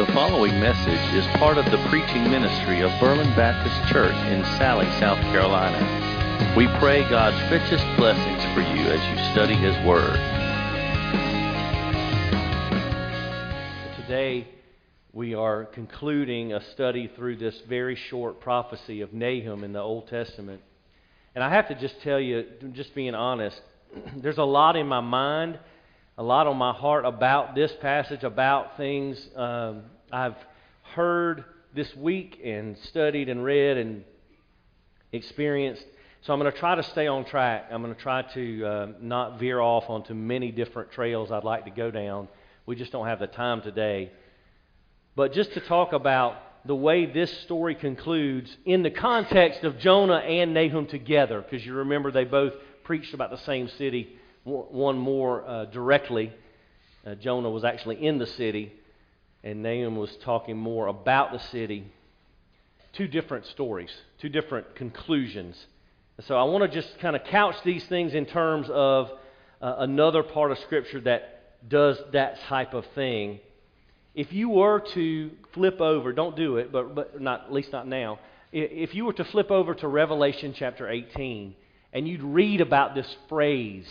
The following message is part of the preaching ministry of Berlin Baptist Church in Salley, South Carolina. We pray God's richest blessings for you as you study His Word. Today, we are concluding a study through this very short prophecy of Nahum in the Old Testament. And I have to just tell you, just being honest, there's a lot in my mind a lot on my heart about this passage, about things um, I've heard this week and studied and read and experienced. So I'm going to try to stay on track. I'm going to try to uh, not veer off onto many different trails I'd like to go down. We just don't have the time today. But just to talk about the way this story concludes in the context of Jonah and Nahum together, because you remember they both preached about the same city one more uh, directly. Uh, Jonah was actually in the city, and Nahum was talking more about the city. Two different stories, two different conclusions. So I want to just kind of couch these things in terms of uh, another part of Scripture that does that type of thing. If you were to flip over, don't do it, but, but not, at least not now. If you were to flip over to Revelation chapter 18 and you'd read about this phrase,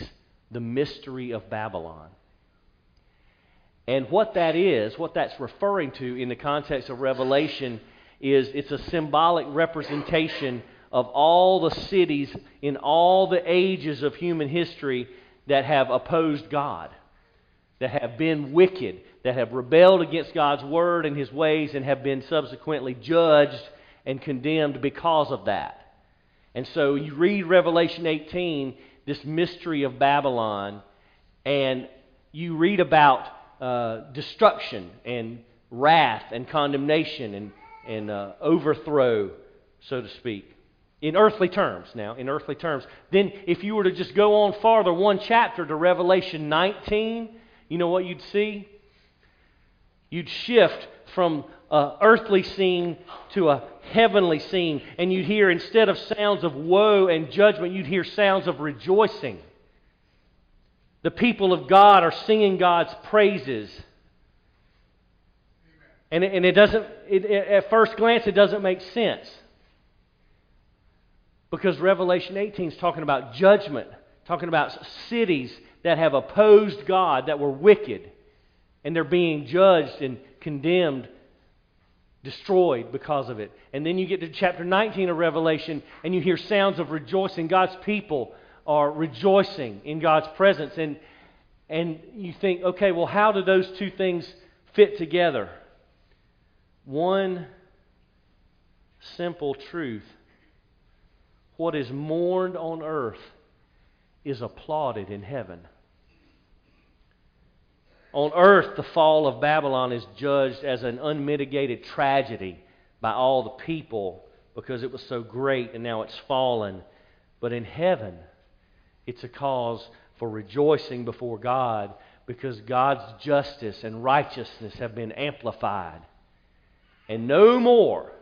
the mystery of Babylon. And what that is, what that's referring to in the context of Revelation, is it's a symbolic representation of all the cities in all the ages of human history that have opposed God, that have been wicked, that have rebelled against God's word and his ways, and have been subsequently judged and condemned because of that. And so you read Revelation 18, this mystery of Babylon, and you read about uh, destruction and wrath and condemnation and, and uh, overthrow, so to speak. In earthly terms, now, in earthly terms. Then, if you were to just go on farther, one chapter to Revelation 19, you know what you'd see? You'd shift from an earthly scene to a heavenly scene. And you'd hear, instead of sounds of woe and judgment, you'd hear sounds of rejoicing. The people of God are singing God's praises. And it, and it doesn't, it, at first glance, it doesn't make sense. Because Revelation 18 is talking about judgment, talking about cities that have opposed God, that were wicked, and they're being judged and condemned destroyed because of it. And then you get to chapter 19 of Revelation and you hear sounds of rejoicing. God's people are rejoicing in God's presence. And, and you think, okay, well, how do those two things fit together? One simple truth what is mourned on earth is applauded in heaven. On earth, the fall of Babylon is judged as an unmitigated tragedy by all the people because it was so great and now it's fallen. But in heaven, it's a cause for rejoicing before God because God's justice and righteousness have been amplified. And no more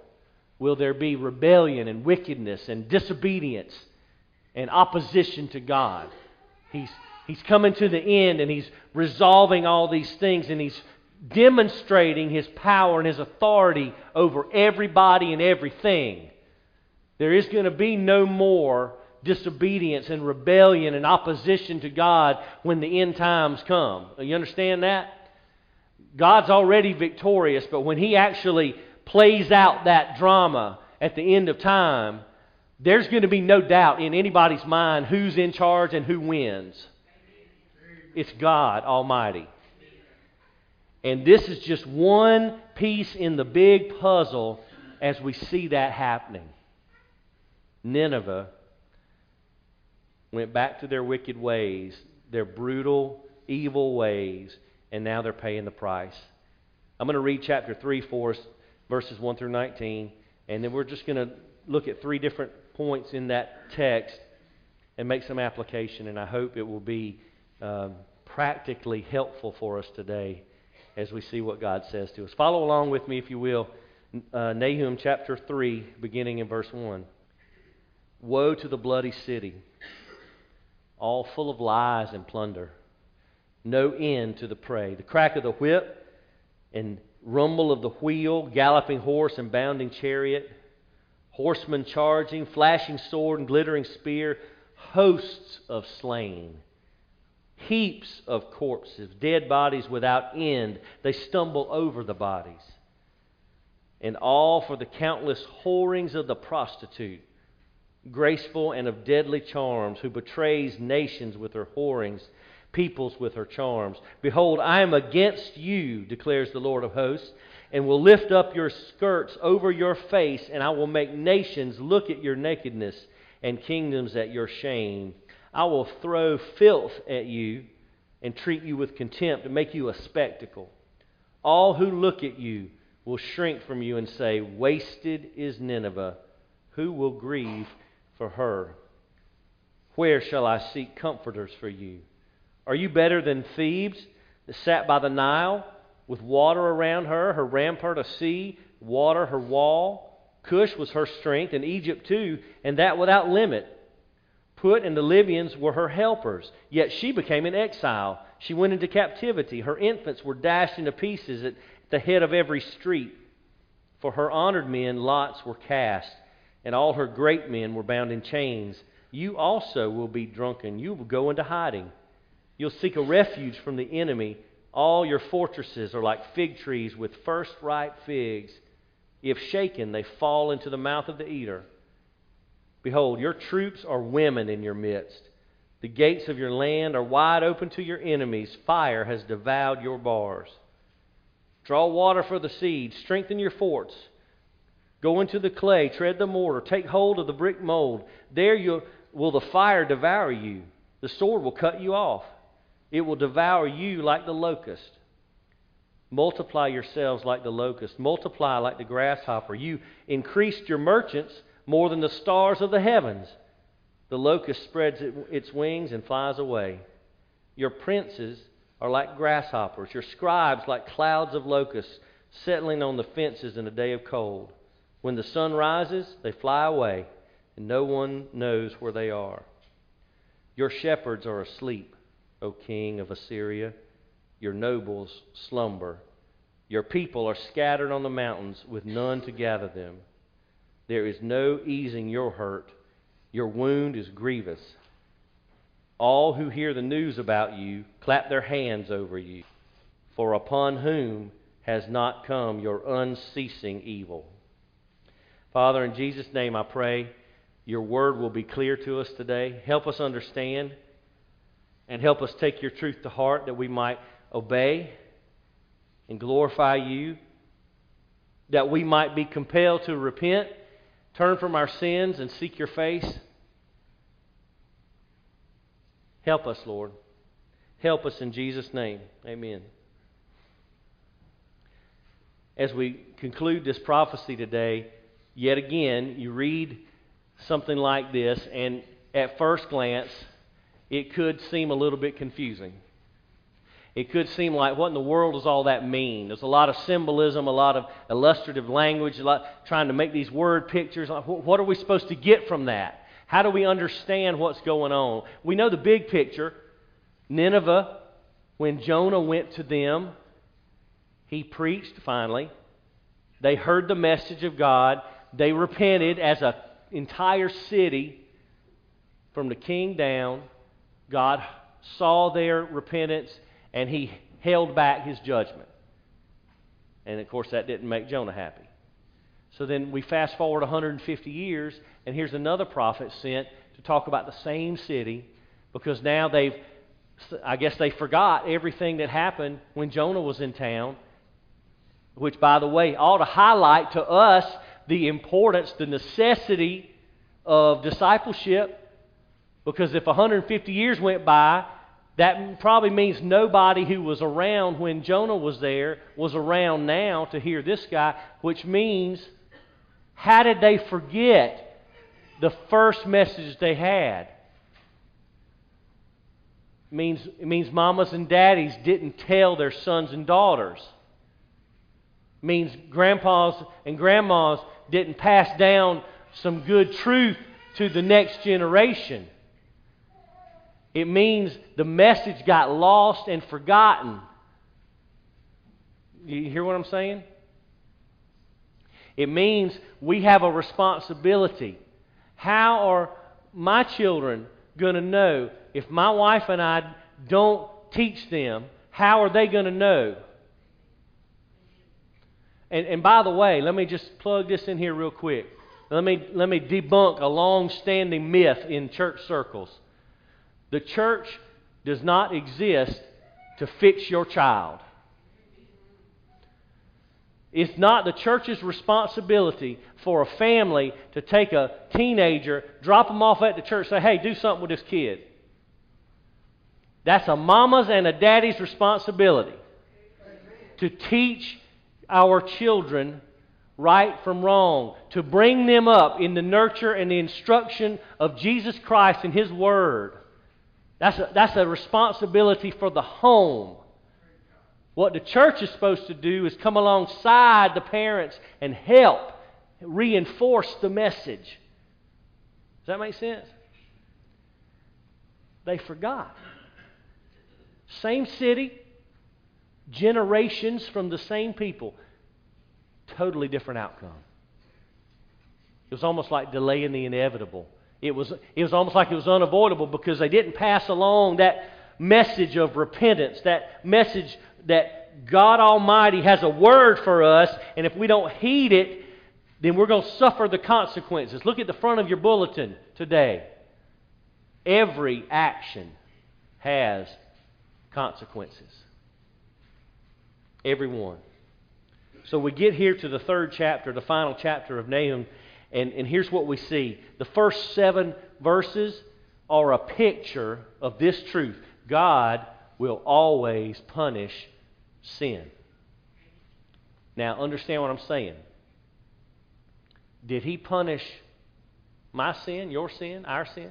will there be rebellion and wickedness and disobedience and opposition to God. He's He's coming to the end and he's resolving all these things and he's demonstrating his power and his authority over everybody and everything. There is going to be no more disobedience and rebellion and opposition to God when the end times come. You understand that? God's already victorious, but when he actually plays out that drama at the end of time, there's going to be no doubt in anybody's mind who's in charge and who wins. It's God Almighty. And this is just one piece in the big puzzle as we see that happening. Nineveh went back to their wicked ways, their brutal, evil ways, and now they're paying the price. I'm going to read chapter 3 for us, verses 1 through 19, and then we're just going to look at three different points in that text and make some application, and I hope it will be um, practically helpful for us today as we see what God says to us. Follow along with me, if you will. Uh, Nahum chapter 3, beginning in verse 1. Woe to the bloody city, all full of lies and plunder, no end to the prey. The crack of the whip and rumble of the wheel, galloping horse and bounding chariot, horsemen charging, flashing sword and glittering spear, hosts of slain, heaps of corpses, dead bodies without end. They stumble over the bodies. And all for the countless whorings of the prostitute, graceful and of deadly charms, who betrays nations with her whorings peoples with her charms. Behold, I am against you, declares the Lord of hosts, and will lift up your skirts over your face, and I will make nations look at your nakedness and kingdoms at your shame. I will throw filth at you and treat you with contempt and make you a spectacle. All who look at you will shrink from you and say, Wasted is Nineveh. Who will grieve for her? Where shall I seek comforters for you? Are you better than Thebes that sat by the Nile with water around her, her rampart a sea, water her wall? Cush was her strength, and Egypt too, and that without limit. Put and the Libyans were her helpers, yet she became an exile. She went into captivity. Her infants were dashed into pieces at the head of every street. For her honored men, lots were cast, and all her great men were bound in chains. You also will be drunken. You will go into hiding. You'll seek a refuge from the enemy. All your fortresses are like fig trees with first ripe figs. If shaken, they fall into the mouth of the eater. Behold, your troops are women in your midst. The gates of your land are wide open to your enemies. Fire has devoured your bars. Draw water for the seed. Strengthen your forts. Go into the clay. Tread the mortar. Take hold of the brick mold. There you, will the fire devour you. The sword will cut you off. It will devour you like the locust. Multiply yourselves like the locust. Multiply like the grasshopper. You increased your merchants more than the stars of the heavens. The locust spreads its wings and flies away. Your princes are like grasshoppers, your scribes like clouds of locusts settling on the fences in a day of cold. When the sun rises, they fly away, and no one knows where they are. Your shepherds are asleep. O king of Assyria. Your nobles slumber. Your people are scattered on the mountains with none to gather them. There is no easing your hurt. Your wound is grievous. All who hear the news about you clap their hands over you. For upon whom has not come your unceasing evil? Father, in Jesus' name I pray your word will be clear to us today. Help us understand and help us take your truth to heart that we might obey and glorify you, that we might be compelled to repent, turn from our sins, and seek your face. Help us, Lord. Help us in Jesus' name. Amen. As we conclude this prophecy today, yet again, you read something like this, and at first glance, it could seem a little bit confusing. It could seem like, what in the world does all that mean? There's a lot of symbolism, a lot of illustrative language, a lot trying to make these word pictures. What are we supposed to get from that? How do we understand what's going on? We know the big picture. Nineveh, when Jonah went to them, he preached finally. They heard the message of God. They repented as an entire city from the king down. God saw their repentance and he held back his judgment. And of course, that didn't make Jonah happy. So then we fast forward 150 years, and here's another prophet sent to talk about the same city because now they've, I guess they forgot everything that happened when Jonah was in town, which, by the way, ought to highlight to us the importance, the necessity of discipleship because if 150 years went by, that probably means nobody who was around when Jonah was there was around now to hear this guy, which means how did they forget the first message they had? It means, it means mamas and daddies didn't tell their sons and daughters. It means grandpas and grandmas didn't pass down some good truth to the next generation. It means the message got lost and forgotten. You hear what I'm saying? It means we have a responsibility. How are my children going to know if my wife and I don't teach them? How are they going to know? And, and by the way, let me just plug this in here real quick. Let me, let me debunk a long standing myth in church circles. The church does not exist to fix your child. It's not the church's responsibility for a family to take a teenager, drop them off at the church, say, hey, do something with this kid. That's a mama's and a daddy's responsibility to teach our children right from wrong, to bring them up in the nurture and the instruction of Jesus Christ and His Word. That's a, that's a responsibility for the home. What the church is supposed to do is come alongside the parents and help reinforce the message. Does that make sense? They forgot. Same city, generations from the same people, totally different outcome. It was almost like delaying the inevitable. It was, it was almost like it was unavoidable because they didn't pass along that message of repentance, that message that God Almighty has a word for us, and if we don't heed it, then we're going to suffer the consequences. Look at the front of your bulletin today. Every action has consequences. Every one. So we get here to the third chapter, the final chapter of Nahum, and, and here's what we see. The first seven verses are a picture of this truth God will always punish sin. Now, understand what I'm saying. Did he punish my sin, your sin, our sin?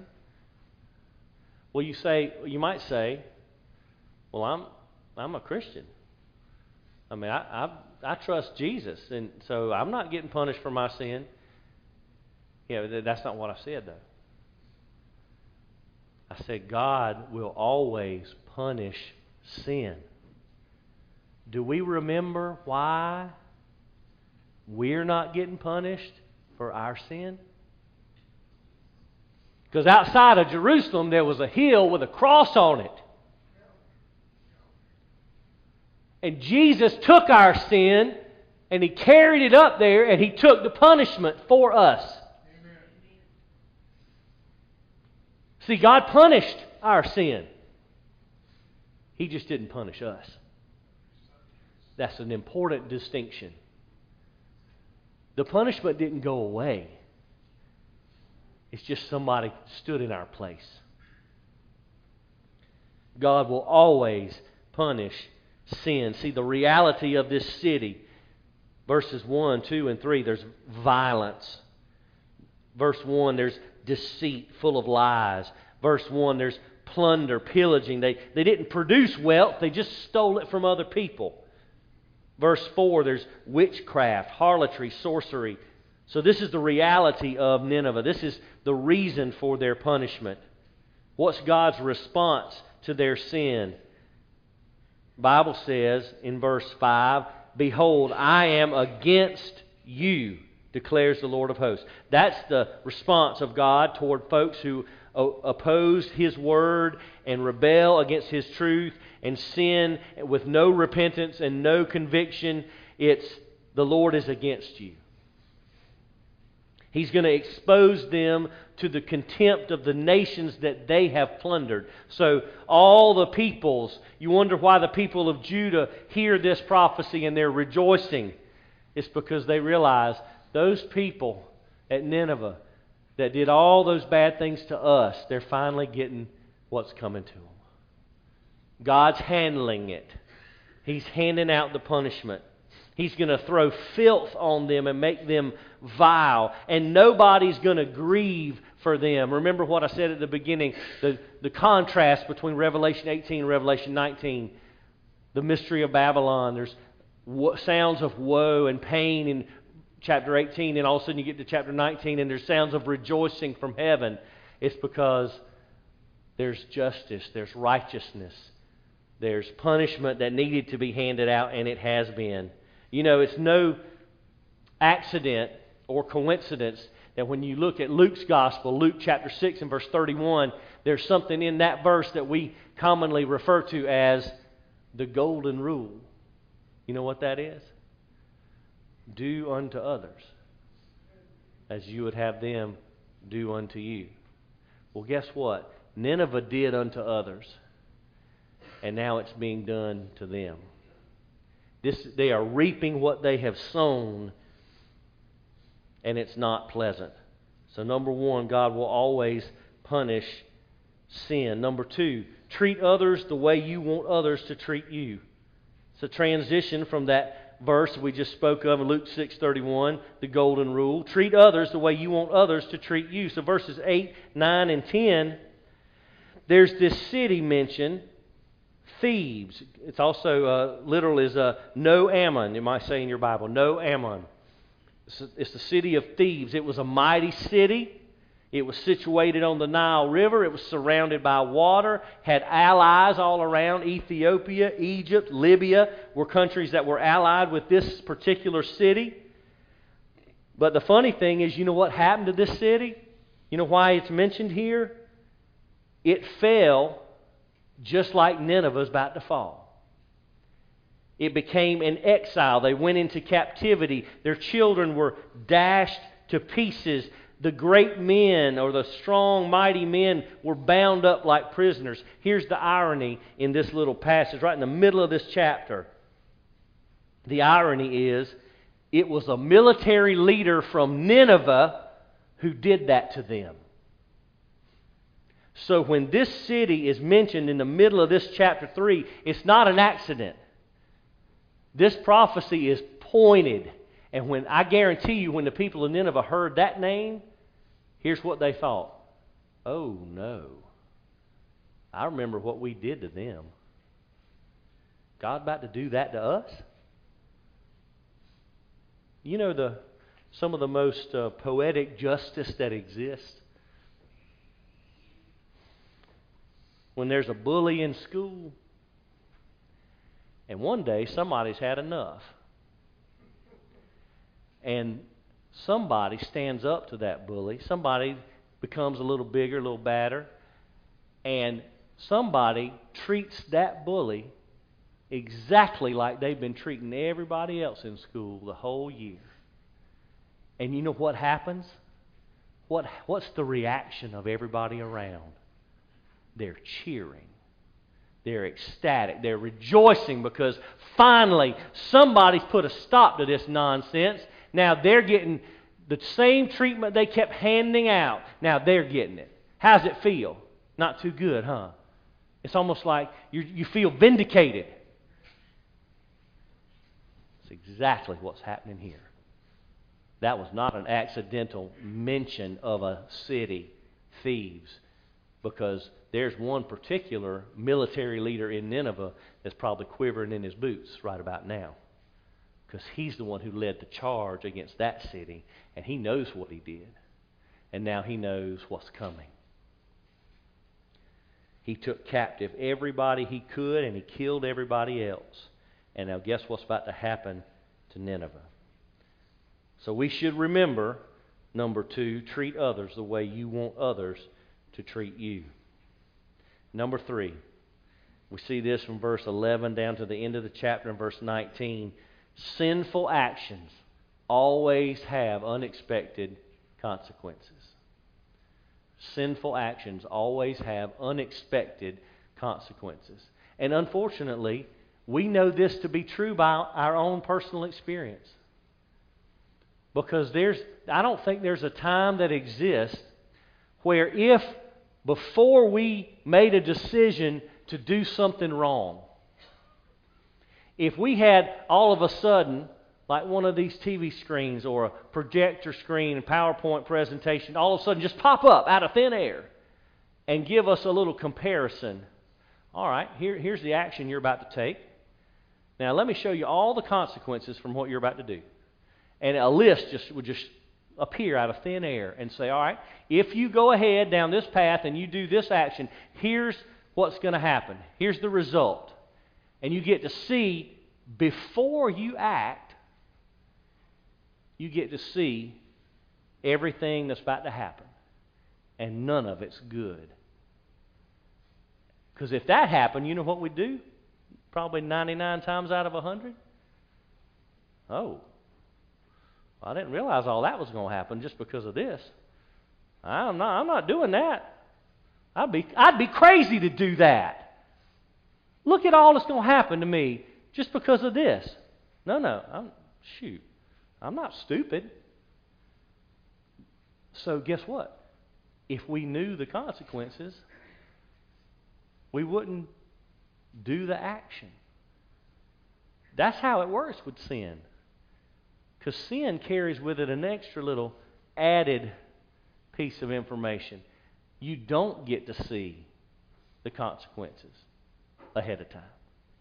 Well, you say, you might say, well, I'm, I'm a Christian. I mean, I, I, I trust Jesus, and so I'm not getting punished for my sin. Yeah, that's not what I said, though. I said God will always punish sin. Do we remember why we're not getting punished for our sin? Because outside of Jerusalem, there was a hill with a cross on it. And Jesus took our sin and he carried it up there and he took the punishment for us. Amen. See, God punished our sin. He just didn't punish us. That's an important distinction. The punishment didn't go away. It's just somebody stood in our place. God will always punish sin. See, the reality of this city, verses 1, 2, and 3, there's violence. Verse 1, there's deceit, full of lies. Verse 1, there's plunder, pillaging. They, they didn't produce wealth, they just stole it from other people. Verse 4, there's witchcraft, harlotry, sorcery. So, this is the reality of Nineveh. This is the reason for their punishment. What's God's response to their sin? Bible says in verse 5, Behold, I am against you, declares the Lord of hosts. That's the response of God toward folks who uh, oppose His word and rebel against His truth and sin with no repentance and no conviction. It's the Lord is against you. He's going to expose them to the contempt of the nations that they have plundered. So, all the peoples, you wonder why the people of Judah hear this prophecy and they're rejoicing. It's because they realize those people at Nineveh that did all those bad things to us, they're finally getting what's coming to them. God's handling it, He's handing out the punishment. He's going to throw filth on them and make them vile. And nobody's going to grieve for them. Remember what I said at the beginning the, the contrast between Revelation 18 and Revelation 19. The mystery of Babylon. There's sounds of woe and pain in chapter 18, and all of a sudden you get to chapter 19 and there's sounds of rejoicing from heaven. It's because there's justice, there's righteousness, There's punishment that needed to be handed out, and it has been. You know, it's no accident or coincidence that when you look at Luke's gospel, Luke chapter 6 and verse 31, there's something in that verse that we commonly refer to as the golden rule. You know what that is? Do unto others as you would have them do unto you. Well, guess what? Nineveh did unto others, and now it's being done to them. This, they are reaping what they have sown, and it's not pleasant. So, number one, God will always punish sin. Number two, treat others the way you want others to treat you. It's a transition from that verse we just spoke of in Luke 6:31, the golden rule. Treat others the way you want others to treat you. So verses 8, 9 and 10 there's this city mentioned, Thebes. It's also uh, literal is uh, no Ammon. You might say in your Bible, no Ammon. It's, it's the city of Thebes. It was a mighty city. It was situated on the Nile River. It was surrounded by water, had allies all around. Ethiopia, Egypt, Libya were countries that were allied with this particular city. But the funny thing is, you know what happened to this city? You know why it's mentioned here? It fell just like Nineveh is about to fall. It became an exile. They went into captivity. Their children were dashed to pieces. The great men or the strong, mighty men were bound up like prisoners. Here's the irony in this little passage, right in the middle of this chapter. The irony is it was a military leader from Nineveh who did that to them. So when this city is mentioned in the middle of this chapter 3, it's not an accident. This prophecy is pointed. And when I guarantee you, when the people of Nineveh heard that name, here's what they thought Oh no. I remember what we did to them. God about to do that to us? You know the some of the most uh, poetic justice that exists when there's a bully in school. And one day somebody's had enough. And somebody stands up to that bully. Somebody becomes a little bigger, a little badder. And somebody treats that bully exactly like they've been treating everybody else in school the whole year. And you know what happens? What, what's the reaction of everybody around? they're cheering. They're ecstatic. They're rejoicing because finally somebody's put a stop to this nonsense. Now they're getting the same treatment they kept handing out. Now they're getting it. How's it feel? Not too good, huh? It's almost like you, feel vindicated. It's exactly what's happening here. That was not an accidental mention of a city, Thebes, because there's one particular military leader in Nineveh that's probably quivering in his boots right about now. Because he's the one who led the charge against that city, and he knows what he did. And now he knows what's coming. He took captive everybody he could, and he killed everybody else. And now, guess what's about to happen to Nineveh? So we should remember number two, treat others the way you want others to treat you. Number three, we see this from verse 11 down to the end of the chapter in verse 19. Sinful actions always have unexpected consequences. Sinful actions always have unexpected consequences. And unfortunately, we know this to be true by our own personal experience. Because there's, I don't think there's a time that exists where if before we made a decision to do something wrong. If we had all of a sudden, like one of these TV screens or a projector screen, and PowerPoint presentation, all of a sudden just pop up out of thin air and give us a little comparison. All right, here, here's the action you're about to take. Now, let me show you all the consequences from what you're about to do. And a list just would just appear out of thin air and say, all right, if you go ahead down this path and you do this action, here's what's going to happen. Here's the result. And you get to see before you act, you get to see everything that's about to happen. And none of it's good. Because if that happened, you know what we'd do? Probably 99 times out of 100? Oh, I didn't realize all that was going to happen just because of this. I'm not, I'm not doing that. I'd be, I'd be crazy to do that. Look at all that's going to happen to me just because of this. No, no. I'm, shoot. I'm not stupid. So, guess what? If we knew the consequences, we wouldn't do the action. That's how it works with sin. Because sin carries with it an extra little added piece of information. You don't get to see the consequences ahead of time.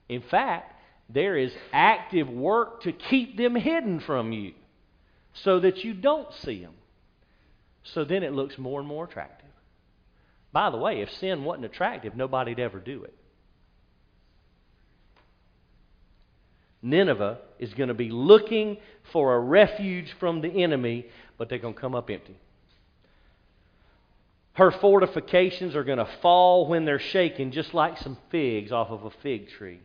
In fact, there is active work to keep them hidden from you so that you don't see them. So then it looks more and more attractive. By the way, if sin wasn't attractive, nobody'd ever do it. Nineveh is going to be looking for a refuge from the enemy, but they're going to come up empty. Her fortifications are going to fall when they're shaken, just like some figs off of a fig tree.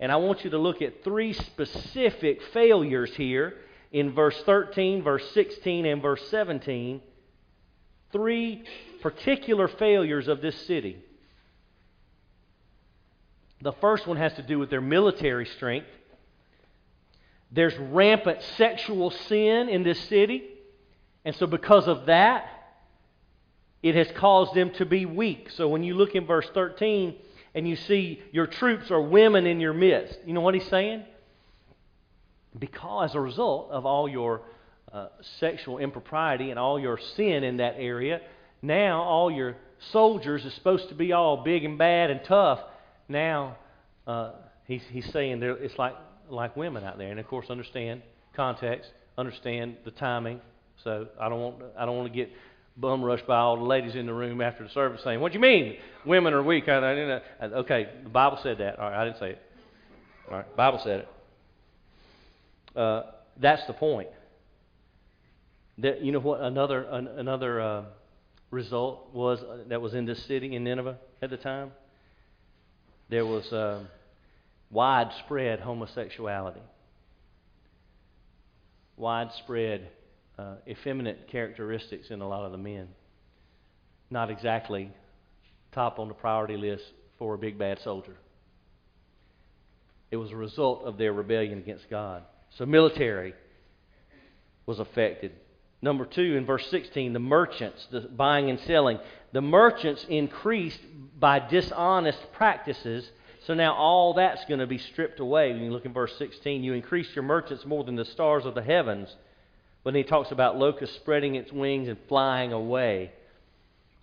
And I want you to look at three specific failures here in verse 13, verse 16, and verse 17. Three particular failures of this city. The first one has to do with their military strength. There's rampant sexual sin in this city. And so, because of that, it has caused them to be weak. So, when you look in verse 13 and you see your troops are women in your midst, you know what he's saying? Because as a result of all your uh, sexual impropriety and all your sin in that area, now all your soldiers are supposed to be all big and bad and tough. Now, uh, he's, he's saying it's like like women out there, and of course understand context, understand the timing. So I don't want I don't want to get bum rushed by all the ladies in the room after the service saying, "What do you mean women are weak?" I, I, I, okay, the Bible said that. All right, I didn't say it. All right, Bible said it. Uh, that's the point. That you know what another an, another uh, result was uh, that was in this city in Nineveh at the time. There was. Uh, widespread homosexuality, widespread uh, effeminate characteristics in a lot of the men. Not exactly top on the priority list for a big bad soldier. It was a result of their rebellion against God. So, military was affected. Number two, in verse 16, the merchants, the buying and selling. The merchants increased by dishonest practices so now all that's going to be stripped away. When you look in verse 16, you increase your merchants more than the stars of the heavens. When he talks about locusts spreading its wings and flying away.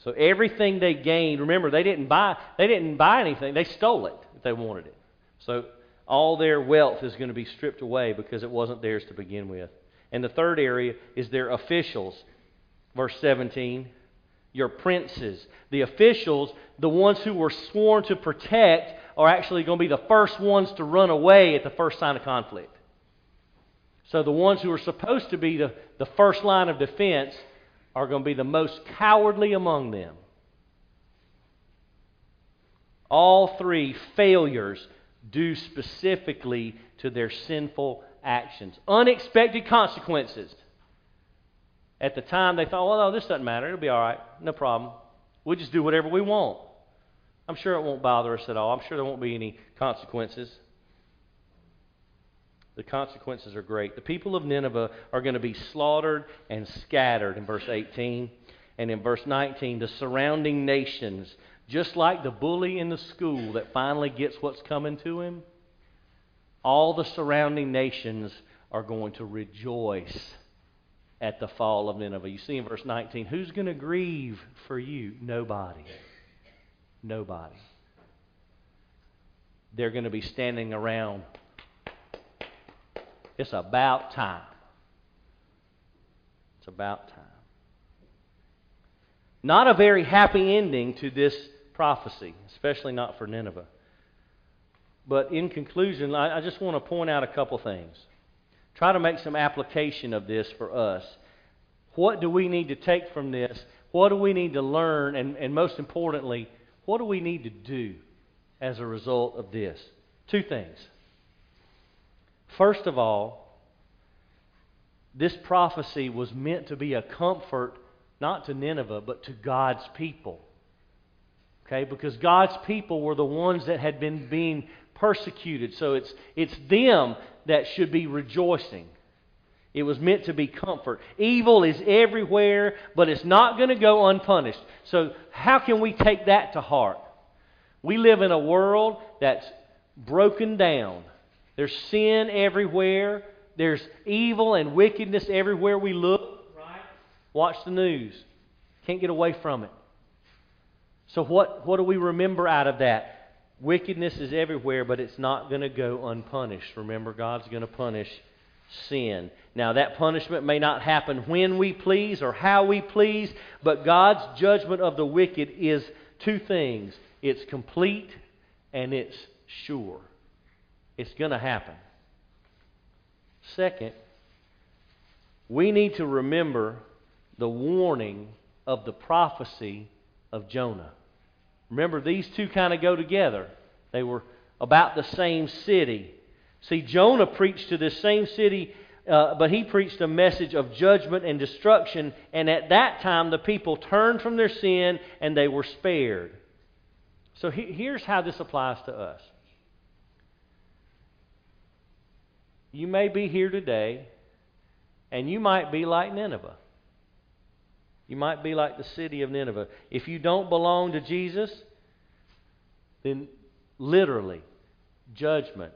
So everything they gained, remember they didn't buy they didn't buy anything. They stole it if they wanted it. So all their wealth is going to be stripped away because it wasn't theirs to begin with. And the third area is their officials. Verse 17, your princes. The officials, the ones who were sworn to protect, are actually going to be the first ones to run away at the first sign of conflict. So the ones who are supposed to be the, the first line of defense are going to be the most cowardly among them. All three failures due specifically to their sinful actions. Unexpected consequences. At the time, they thought, well, no, this doesn't matter. It'll be all right. No problem. We'll just do whatever we want. I'm sure it won't bother us at all. I'm sure there won't be any consequences. The consequences are great. The people of Nineveh are going to be slaughtered and scattered in verse 18. And in verse 19, the surrounding nations, just like the bully in the school that finally gets what's coming to him, all the surrounding nations are going to rejoice at the fall of Nineveh. You see in verse 19, who's going to grieve for you? Nobody. Nobody. They're going to be standing around. It's about time. It's about time. Not a very happy ending to this prophecy, especially not for Nineveh. But in conclusion, I, I just want to point out a couple things. Try to make some application of this for us. What do we need to take from this? What do we need to learn? And, and most importantly, what do we need to do as a result of this? Two things. First of all, this prophecy was meant to be a comfort not to Nineveh, but to God's people. Okay? Because God's people were the ones that had been being persecuted. So it's, it's them that should be rejoicing. It was meant to be comfort. Evil is everywhere, but it's not going to go unpunished. So, how can we take that to heart? We live in a world that's broken down. There's sin everywhere. There's evil and wickedness everywhere we look. Right? Watch the news. Can't get away from it. So, what, what do we remember out of that? Wickedness is everywhere, but it's not going to go unpunished. Remember, God's going to punish sin. Now, that punishment may not happen when we please or how we please, but God's judgment of the wicked is two things it's complete and it's sure. It's going to happen. Second, we need to remember the warning of the prophecy of Jonah. Remember, these two kind of go together. They were about the same city. See, Jonah preached to this same city, uh, but he preached a message of judgment and destruction, and at that time the people turned from their sin and they were spared. So he, here's how this applies to us. You may be here today, and you might be like Nineveh. You might be like the city of Nineveh. If you don't belong to Jesus, then literally, judgment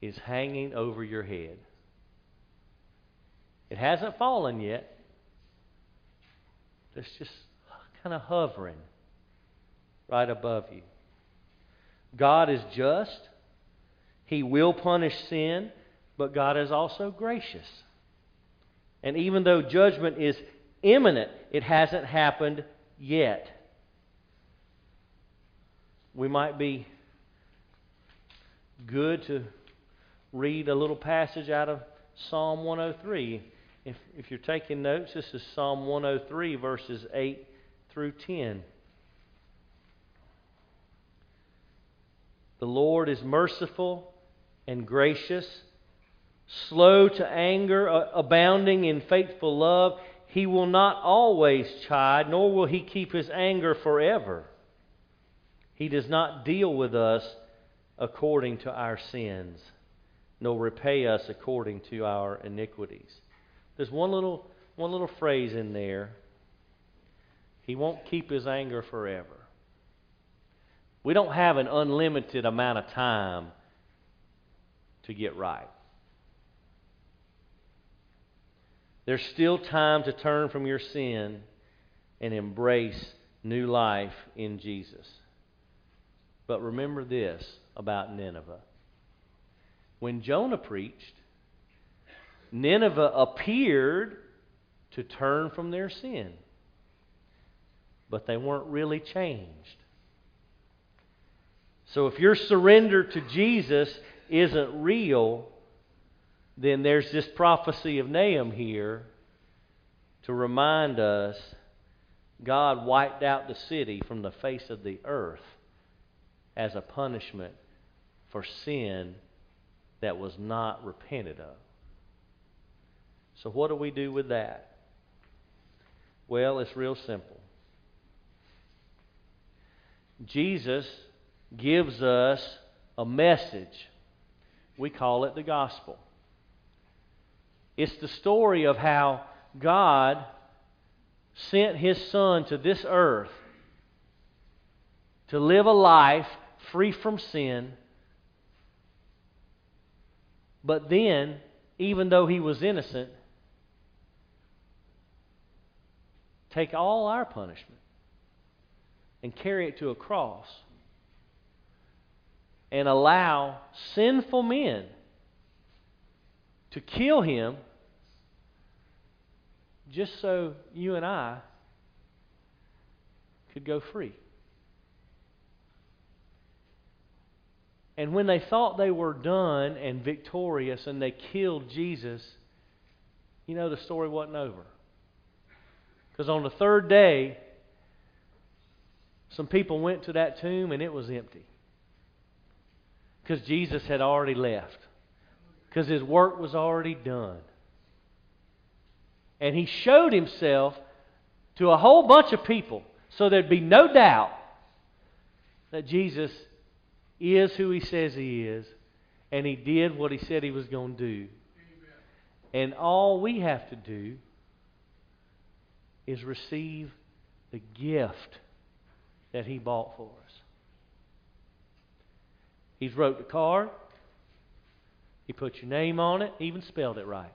is hanging over your head. It hasn't fallen yet. It's just kind of hovering right above you. God is just. He will punish sin, but God is also gracious. And even though judgment is imminent. It hasn't happened yet. We might be good to read a little passage out of Psalm 103. If, if you're taking notes, this is Psalm 103, verses 8 through 10. The Lord is merciful and gracious, slow to anger, uh, abounding in faithful love. He will not always chide, nor will he keep his anger forever. He does not deal with us according to our sins, nor repay us according to our iniquities. There's one little, one little phrase in there. He won't keep his anger forever. We don't have an unlimited amount of time to get right. There's still time to turn from your sin and embrace new life in Jesus. But remember this about Nineveh. When Jonah preached, Nineveh appeared to turn from their sin, but they weren't really changed. So if your surrender to Jesus isn't real, then there's this prophecy of Nahum here to remind us God wiped out the city from the face of the earth as a punishment for sin that was not repented of. So, what do we do with that? Well, it's real simple. Jesus gives us a message. We call it the gospel. It's the story of how God sent His Son to this earth to live a life free from sin. But then, even though He was innocent, take all our punishment and carry it to a cross and allow sinful men to kill him just so you and I could go free. And when they thought they were done and victorious and they killed Jesus, you know the story wasn't over. Because on the third day, some people went to that tomb and it was empty. Because Jesus had already left. Because his work was already done. And he showed himself to a whole bunch of people so there'd be no doubt that Jesus is who he says he is and he did what he said he was going to do. And all we have to do is receive the gift that he bought for us. He's wrote the card. He put your name on it, even spelled it right.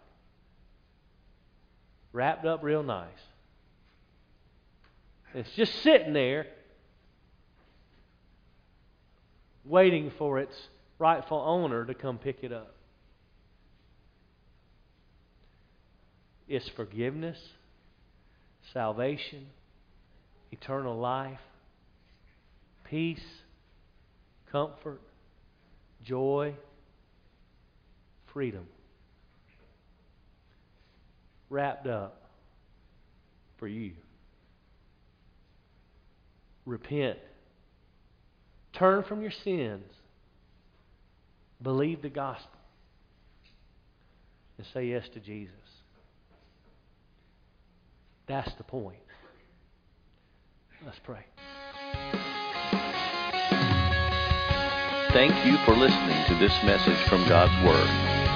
Wrapped up real nice. It's just sitting there waiting for its rightful owner to come pick it up. It's forgiveness, salvation, eternal life, peace, comfort, joy, freedom. Wrapped up for you. Repent. Turn from your sins. Believe the gospel. And say yes to Jesus. That's the point. Let's pray. Thank you for listening to this message from God's Word.